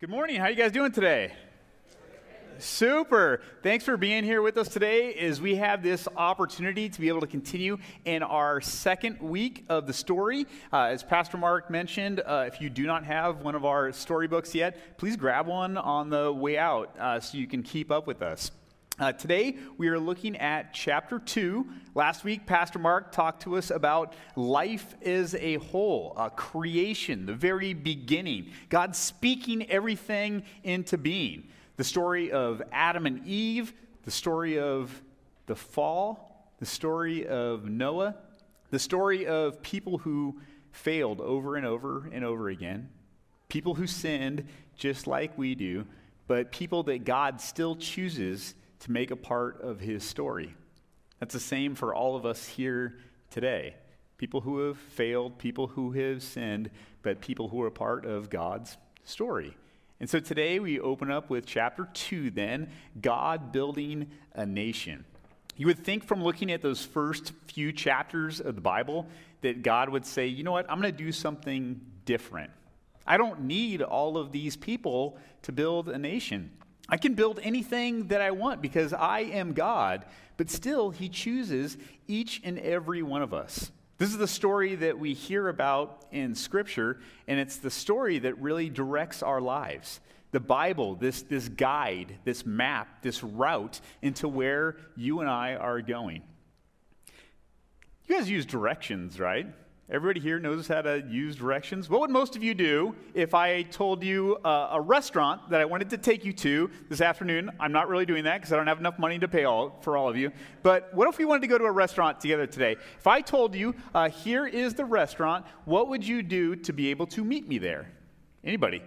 Good morning. How you guys doing today? Super. Thanks for being here with us today as we have this opportunity to be able to continue in our second week of the story. Uh, as Pastor Mark mentioned, uh, if you do not have one of our storybooks yet, please grab one on the way out uh, so you can keep up with us. Uh, today, we are looking at chapter 2. Last week, Pastor Mark talked to us about life as a whole, uh, creation, the very beginning, God speaking everything into being. The story of Adam and Eve, the story of the fall, the story of Noah, the story of people who failed over and over and over again, people who sinned just like we do, but people that God still chooses to make a part of his story. That's the same for all of us here today. People who have failed, people who have sinned, but people who are part of God's story. And so today we open up with chapter 2, then God building a nation. You would think from looking at those first few chapters of the Bible that God would say, you know what, I'm going to do something different. I don't need all of these people to build a nation. I can build anything that I want because I am God, but still, He chooses each and every one of us. This is the story that we hear about in Scripture, and it's the story that really directs our lives. The Bible, this, this guide, this map, this route into where you and I are going. You guys use directions, right? Everybody here knows how to use directions. What would most of you do if I told you uh, a restaurant that I wanted to take you to this afternoon? I'm not really doing that because I don't have enough money to pay all, for all of you. But what if we wanted to go to a restaurant together today? If I told you, uh, here is the restaurant, what would you do to be able to meet me there? Anybody?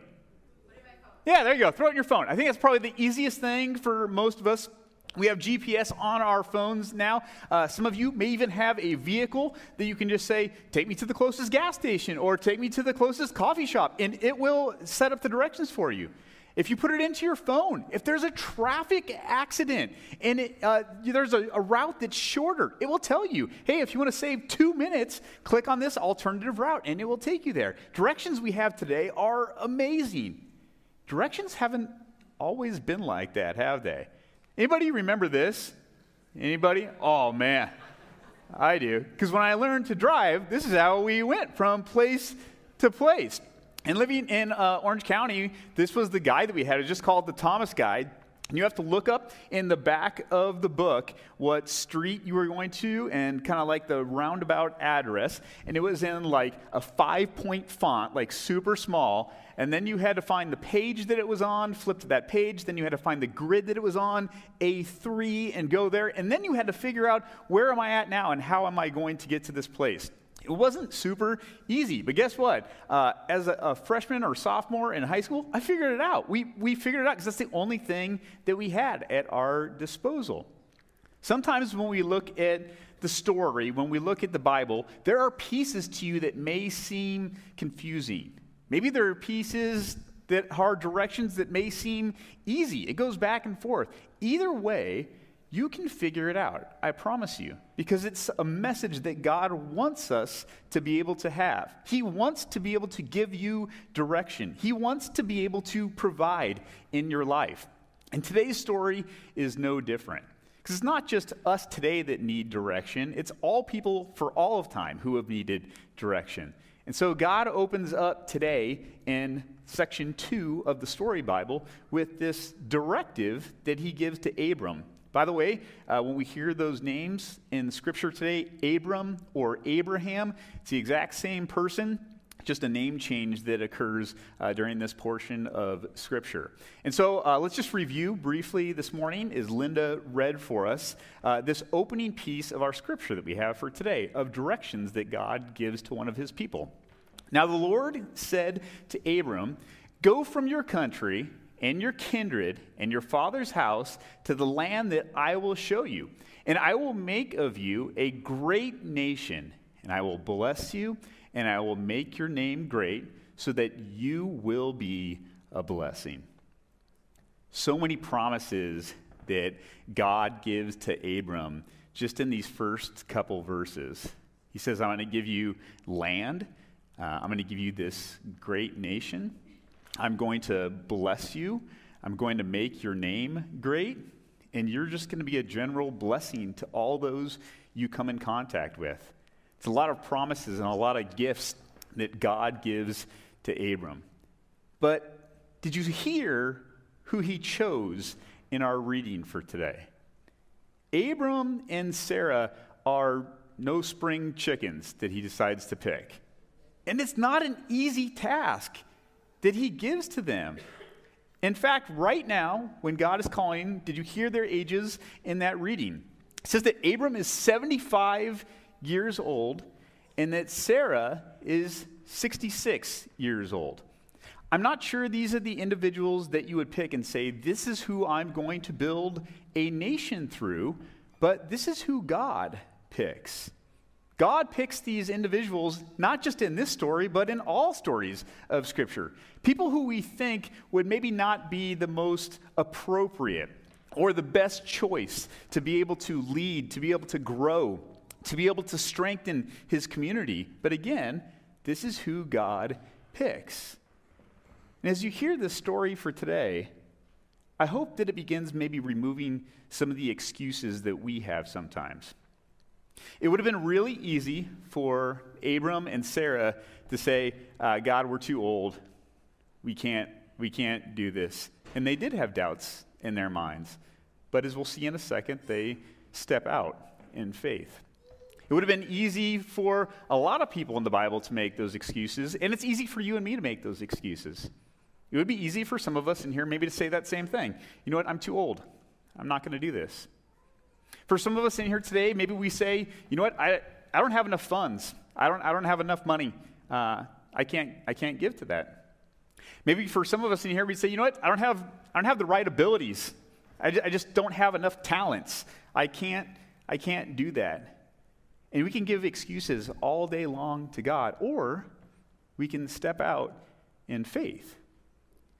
Yeah, there you go. Throw it in your phone. I think that's probably the easiest thing for most of us we have GPS on our phones now. Uh, some of you may even have a vehicle that you can just say, take me to the closest gas station or take me to the closest coffee shop, and it will set up the directions for you. If you put it into your phone, if there's a traffic accident and it, uh, there's a, a route that's shorter, it will tell you, hey, if you want to save two minutes, click on this alternative route and it will take you there. Directions we have today are amazing. Directions haven't always been like that, have they? Anybody remember this? Anybody? Oh man, I do. Because when I learned to drive, this is how we went from place to place. And living in uh, Orange County, this was the guide that we had. It was just called the Thomas Guide. And you have to look up in the back of the book what street you were going to and kind of like the roundabout address. And it was in like a five point font, like super small. And then you had to find the page that it was on, flip to that page. Then you had to find the grid that it was on, A3, and go there. And then you had to figure out where am I at now and how am I going to get to this place. It wasn't super easy, but guess what? Uh, as a, a, freshman or sophomore in high school, I figured it out. We, we figured it out because that's the only thing that we had at our disposal. Sometimes when we look at the story, when we look at the Bible, there are pieces to you that may seem confusing. Maybe there are pieces that are directions that may seem easy. It goes back and forth. Either way, you can figure it out, I promise you, because it's a message that God wants us to be able to have. He wants to be able to give you direction, He wants to be able to provide in your life. And today's story is no different. Because it's not just us today that need direction, it's all people for all of time who have needed direction. And so God opens up today in section two of the story Bible with this directive that he gives to Abram by the way, uh, when we hear those names in Scripture today, Abram or Abraham, it's the exact same person, just a name change that occurs uh, during this portion of Scripture. And so uh, let's just review briefly this morning, as Linda read for us, uh, this opening piece of our Scripture that we have for today of directions that God gives to one of his people. Now, the Lord said to Abram, Go from your country and your kindred and your father's house to the land that I will show you. And I will make of you a great nation, and I will bless you, and I will make your name great, so that you will be a blessing. So many promises that God gives to Abram just in these first couple verses. He says, I'm going to give you land, uh, I'm going to give you this great nation. I'm going to bless you, I'm going to make your name great, and you're just going to be a general blessing to all those you come in contact with. It's a lot of promises and a lot of gifts that God gives to Abram. But did you hear who he chose in our reading for today? Abram and Sarah are no spring chickens that he decides to pick. And it's not an easy task that he gives to them. In fact, right now, when God is calling, did you hear their ages in that reading? It says that Abram is 75 years old and that Sarah is 66 years old. I'm not sure these are the individuals that you would pick and say, This is who I'm going to build a nation through, but this is who God picks. God picks these individuals not just in this story, but in all stories of Scripture. People who we think would maybe not be the most appropriate or the best choice to be able to lead, to be able to grow, to be able to strengthen his community. But again, this is who God picks. And as you hear this story for today, I hope that it begins maybe removing some of the excuses that we have sometimes. It would have been really easy for Abram and Sarah to say, uh, God, we're too old. We can't, we can't do this. And they did have doubts in their minds. But as we'll see in a second, they step out in faith. It would have been easy for a lot of people in the Bible to make those excuses, and it's easy for you and me to make those excuses. It would be easy for some of us in here maybe to say that same thing. You know what? I'm too old. I'm not going to do this. For some of us in here today, maybe we say, you know what? I, I don't have enough funds. I don't, I don't have enough money. Uh, I, can't, I can't give to that. Maybe for some of us in here, we say, you know what? I don't have, I don't have the right abilities. I, I just don't have enough talents. I can't, I can't do that. And we can give excuses all day long to God, or we can step out in faith.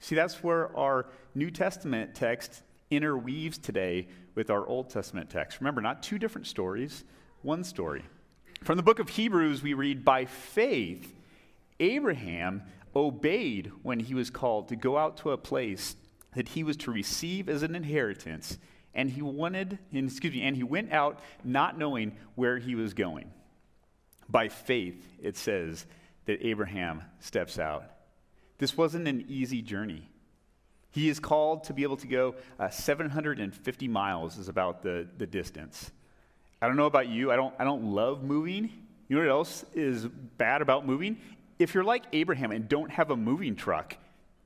See, that's where our New Testament text interweaves today with our Old Testament text. Remember, not two different stories, one story. From the book of Hebrews, we read, By faith, Abraham obeyed when he was called to go out to a place that he was to receive as an inheritance, and he wanted, excuse me, and he went out not knowing where he was going. By faith, it says that Abraham steps out. This wasn't an easy journey. He is called to be able to go uh, 750 miles, is about the, the distance. I don't know about you, I don't, I don't love moving. You know what else is bad about moving? If you're like Abraham and don't have a moving truck,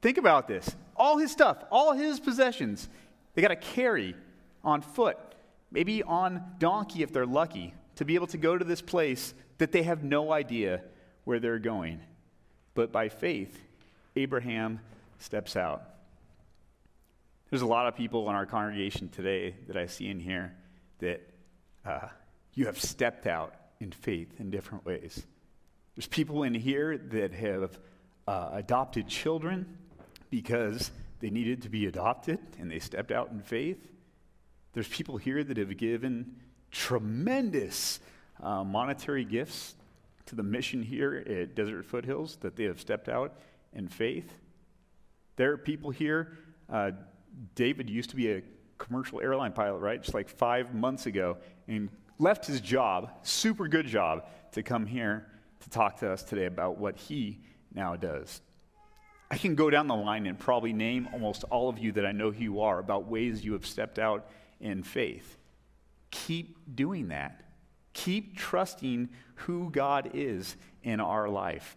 think about this. All his stuff, all his possessions, they got to carry on foot, maybe on donkey if they're lucky, to be able to go to this place that they have no idea where they're going. But by faith, Abraham steps out. There's a lot of people in our congregation today that I see in here that uh, you have stepped out in faith in different ways. There's people in here that have uh, adopted children because they needed to be adopted and they stepped out in faith. There's people here that have given tremendous uh, monetary gifts to the mission here at Desert Foothills that they have stepped out in faith. There are people here. Uh, David used to be a commercial airline pilot, right? Just like five months ago, and left his job, super good job, to come here to talk to us today about what he now does. I can go down the line and probably name almost all of you that I know who you are about ways you have stepped out in faith. Keep doing that. Keep trusting who God is in our life.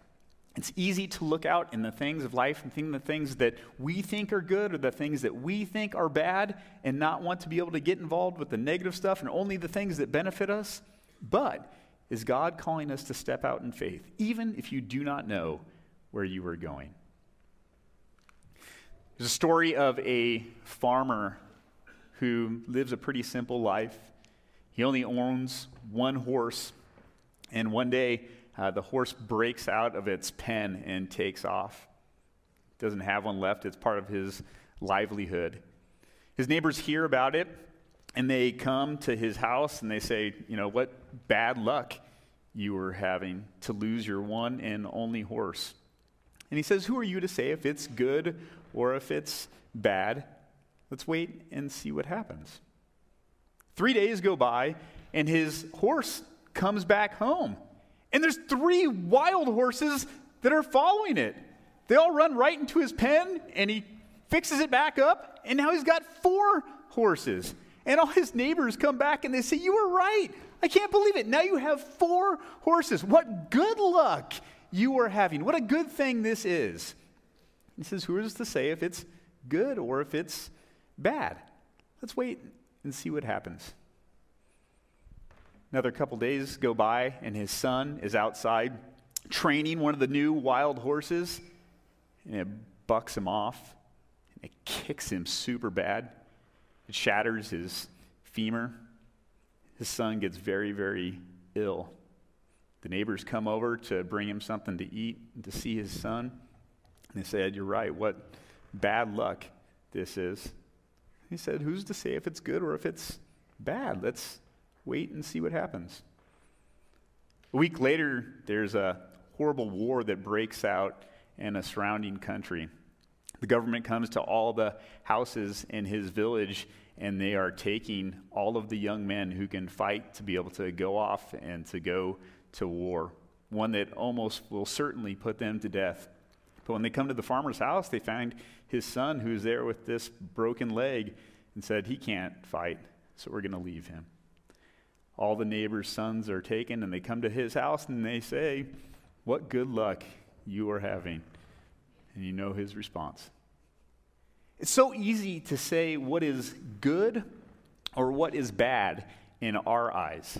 It's easy to look out in the things of life and think the things that we think are good or the things that we think are bad and not want to be able to get involved with the negative stuff and only the things that benefit us. But is God calling us to step out in faith, even if you do not know where you are going? There's a story of a farmer who lives a pretty simple life. He only owns one horse, and one day, uh, the horse breaks out of its pen and takes off. Doesn't have one left, it's part of his livelihood. His neighbors hear about it and they come to his house and they say, You know, what bad luck you were having to lose your one and only horse. And he says, Who are you to say if it's good or if it's bad? Let's wait and see what happens. Three days go by, and his horse comes back home. And there's three wild horses that are following it. They all run right into his pen, and he fixes it back up, and now he's got four horses. And all his neighbors come back and they say, You were right. I can't believe it. Now you have four horses. What good luck you are having. What a good thing this is. He says, Who is to say if it's good or if it's bad? Let's wait and see what happens. Another couple days go by, and his son is outside training one of the new wild horses, and it bucks him off, and it kicks him super bad. It shatters his femur. His son gets very, very ill. The neighbors come over to bring him something to eat and to see his son. And they said, You're right, what bad luck this is. He said, Who's to say if it's good or if it's bad? Let's wait and see what happens. A week later, there's a horrible war that breaks out in a surrounding country. The government comes to all the houses in his village and they are taking all of the young men who can fight to be able to go off and to go to war, one that almost will certainly put them to death. But when they come to the farmer's house, they find his son who's there with this broken leg and said, He can't fight, so we're going to leave him. All the neighbors' sons are taken, and they come to his house and they say, What good luck you are having. And you know his response. It's so easy to say what is good or what is bad in our eyes.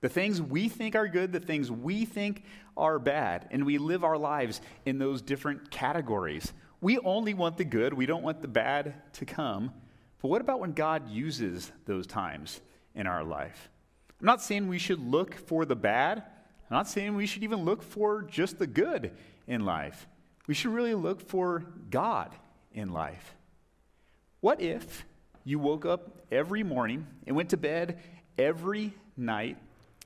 The things we think are good, the things we think are bad, and we live our lives in those different categories. We only want the good, we don't want the bad to come. But what about when God uses those times in our life? I'm not saying we should look for the bad. I'm not saying we should even look for just the good in life. We should really look for God in life. What if you woke up every morning and went to bed every night,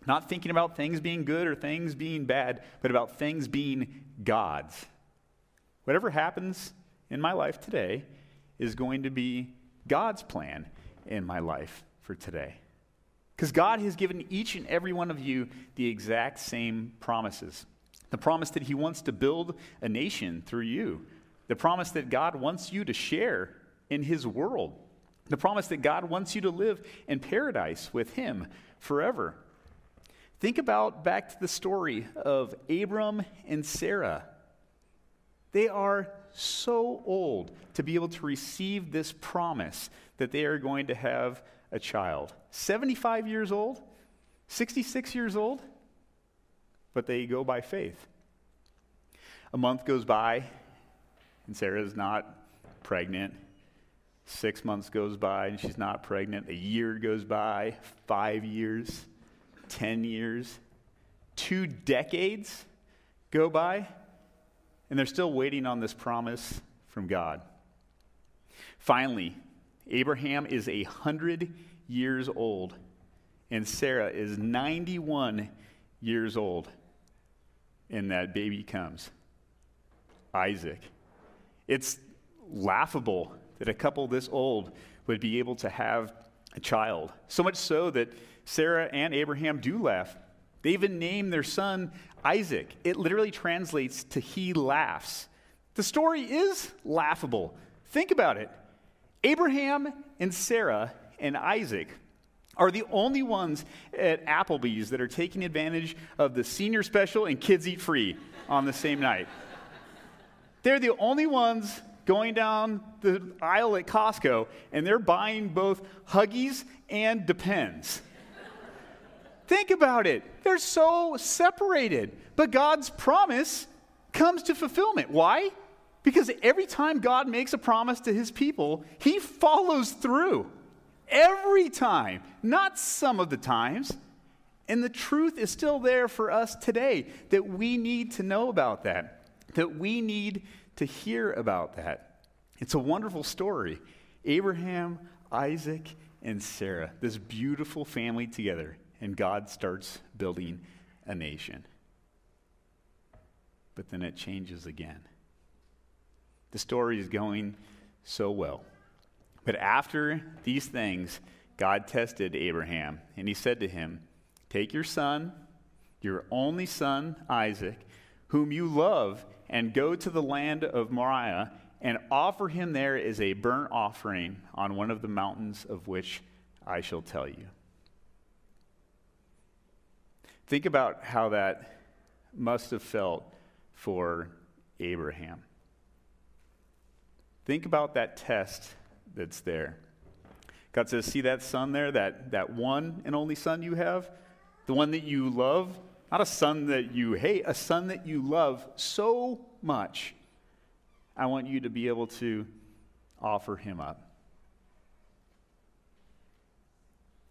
not thinking about things being good or things being bad, but about things being God's? Whatever happens in my life today is going to be God's plan in my life for today. Because God has given each and every one of you the exact same promises. The promise that He wants to build a nation through you. The promise that God wants you to share in His world. The promise that God wants you to live in paradise with Him forever. Think about back to the story of Abram and Sarah. They are so old to be able to receive this promise that they are going to have a child. 75 years old, 66 years old, but they go by faith. A month goes by, and Sarah is not pregnant. Six months goes by, and she's not pregnant. A year goes by, five years, 10 years, two decades go by, and they're still waiting on this promise from God. Finally, Abraham is a hundred years old, and Sarah is 91 years old, and that baby comes Isaac. It's laughable that a couple this old would be able to have a child. So much so that Sarah and Abraham do laugh. They even name their son Isaac. It literally translates to he laughs. The story is laughable. Think about it. Abraham and Sarah and Isaac are the only ones at Applebee's that are taking advantage of the senior special and kids eat free on the same night. They're the only ones going down the aisle at Costco and they're buying both Huggies and Depends. Think about it. They're so separated. But God's promise comes to fulfillment. Why? Because every time God makes a promise to his people, he follows through. Every time, not some of the times. And the truth is still there for us today that we need to know about that, that we need to hear about that. It's a wonderful story. Abraham, Isaac, and Sarah, this beautiful family together, and God starts building a nation. But then it changes again. The story is going so well. But after these things, God tested Abraham, and he said to him, Take your son, your only son, Isaac, whom you love, and go to the land of Moriah and offer him there as a burnt offering on one of the mountains of which I shall tell you. Think about how that must have felt for Abraham. Think about that test that's there. God says, See that son there, that, that one and only son you have? The one that you love? Not a son that you hate, a son that you love so much. I want you to be able to offer him up.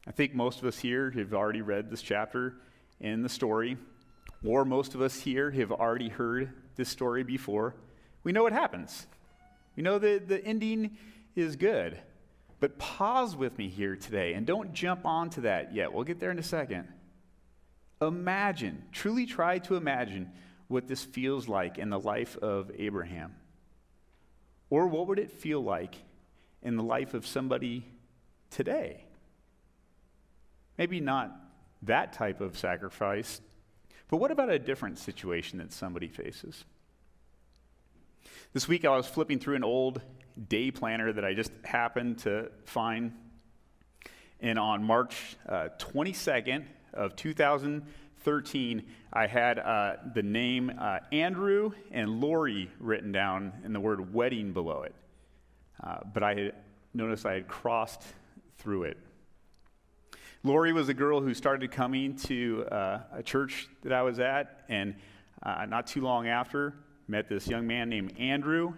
I think most of us here have already read this chapter in the story, or most of us here have already heard this story before. We know what happens. We know that the ending is good. But pause with me here today and don't jump onto that yet. We'll get there in a second. Imagine, truly try to imagine what this feels like in the life of Abraham. Or what would it feel like in the life of somebody today? Maybe not that type of sacrifice, but what about a different situation that somebody faces? This week I was flipping through an old day planner that I just happened to find. And on March uh, 22nd of 2013, I had uh, the name uh, Andrew and Lori written down and the word wedding below it. Uh, but I had noticed I had crossed through it. Lori was a girl who started coming to uh, a church that I was at, and uh, not too long after, met this young man named Andrew,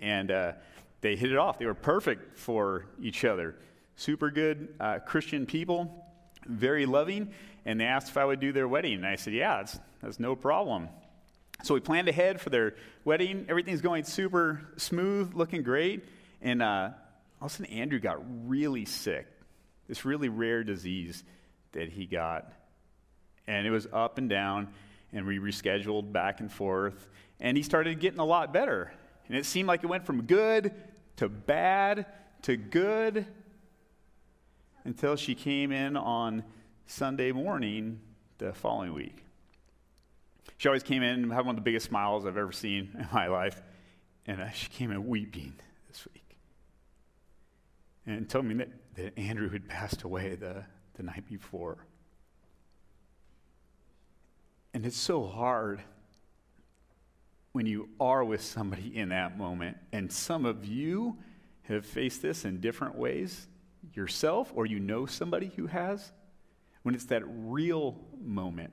and uh, they hit it off. They were perfect for each other. Super good uh, Christian people, very loving, and they asked if I would do their wedding. And I said, Yeah, that's, that's no problem. So we planned ahead for their wedding. Everything's going super smooth, looking great. And uh, all of a sudden, Andrew got really sick. This really rare disease that he got. And it was up and down, and we rescheduled back and forth. And he started getting a lot better. And it seemed like it went from good to bad to good until she came in on Sunday morning the following week. She always came in and had one of the biggest smiles I've ever seen in my life. And uh, she came in weeping this week. And told me that, that Andrew had passed away the, the night before. And it's so hard when you are with somebody in that moment. And some of you have faced this in different ways yourself, or you know somebody who has, when it's that real moment.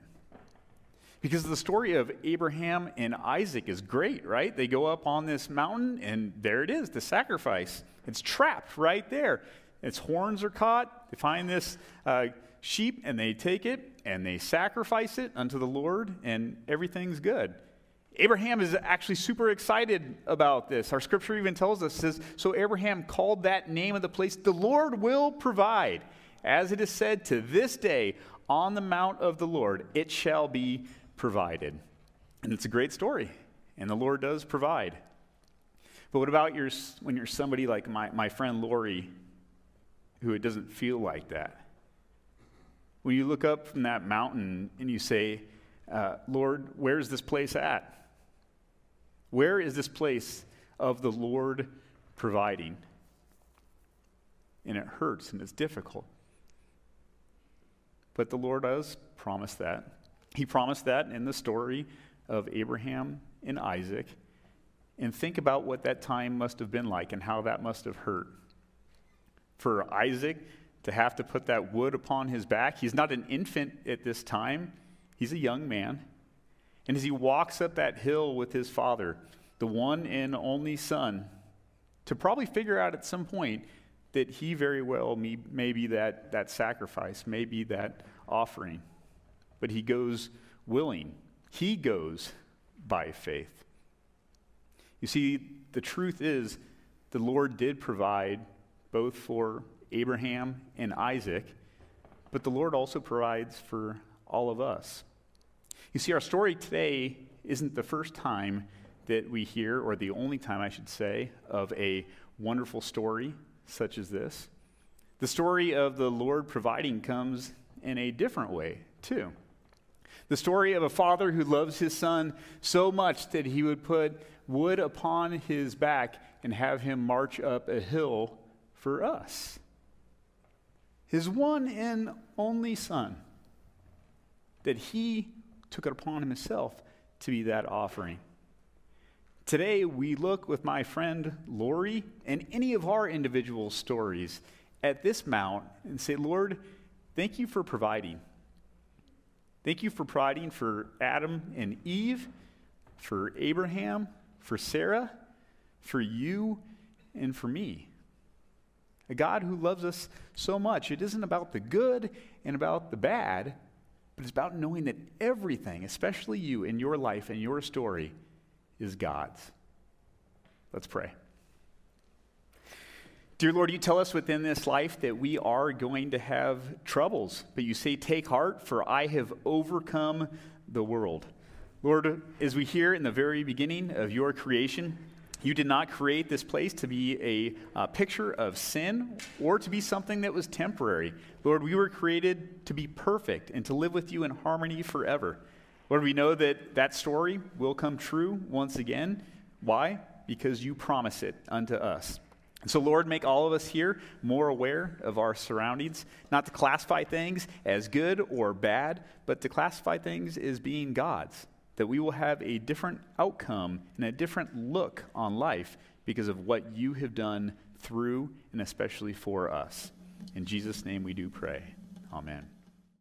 Because the story of Abraham and Isaac is great, right? They go up on this mountain, and there it is, the sacrifice. It's trapped right there. Its horns are caught. They find this uh, sheep, and they take it, and they sacrifice it unto the Lord, and everything's good. Abraham is actually super excited about this. Our scripture even tells us, says, So Abraham called that name of the place, the Lord will provide. As it is said to this day, on the mount of the Lord, it shall be provided. And it's a great story, and the Lord does provide. But what about your, when you're somebody like my, my friend Lori, who it doesn't feel like that? When you look up from that mountain and you say, uh, Lord, where's this place at? Where is this place of the Lord providing? And it hurts and it's difficult. But the Lord does promise that. He promised that in the story of Abraham and Isaac. And think about what that time must have been like and how that must have hurt. For Isaac to have to put that wood upon his back, he's not an infant at this time, he's a young man. And as he walks up that hill with his father, the one and only son, to probably figure out at some point that he very well may, may be that, that sacrifice, may be that offering. But he goes willing. He goes by faith. You see, the truth is, the Lord did provide both for Abraham and Isaac, but the Lord also provides for all of us. You see, our story today isn't the first time that we hear, or the only time I should say, of a wonderful story such as this. The story of the Lord providing comes in a different way, too. The story of a father who loves his son so much that he would put wood upon his back and have him march up a hill for us. His one and only son, that he took it upon himself to be that offering. Today, we look with my friend Lori and any of our individual stories at this mount and say, Lord, thank you for providing. Thank you for providing for Adam and Eve, for Abraham, for Sarah, for you, and for me. A God who loves us so much. It isn't about the good and about the bad, but it's about knowing that everything, especially you in your life and your story, is God's. Let's pray. Dear Lord, you tell us within this life that we are going to have troubles, but you say, Take heart, for I have overcome the world. Lord, as we hear in the very beginning of your creation, you did not create this place to be a uh, picture of sin or to be something that was temporary. Lord, we were created to be perfect and to live with you in harmony forever. Lord, we know that that story will come true once again. Why? Because you promise it unto us. So, Lord, make all of us here more aware of our surroundings, not to classify things as good or bad, but to classify things as being God's, that we will have a different outcome and a different look on life because of what you have done through and especially for us. In Jesus' name we do pray. Amen.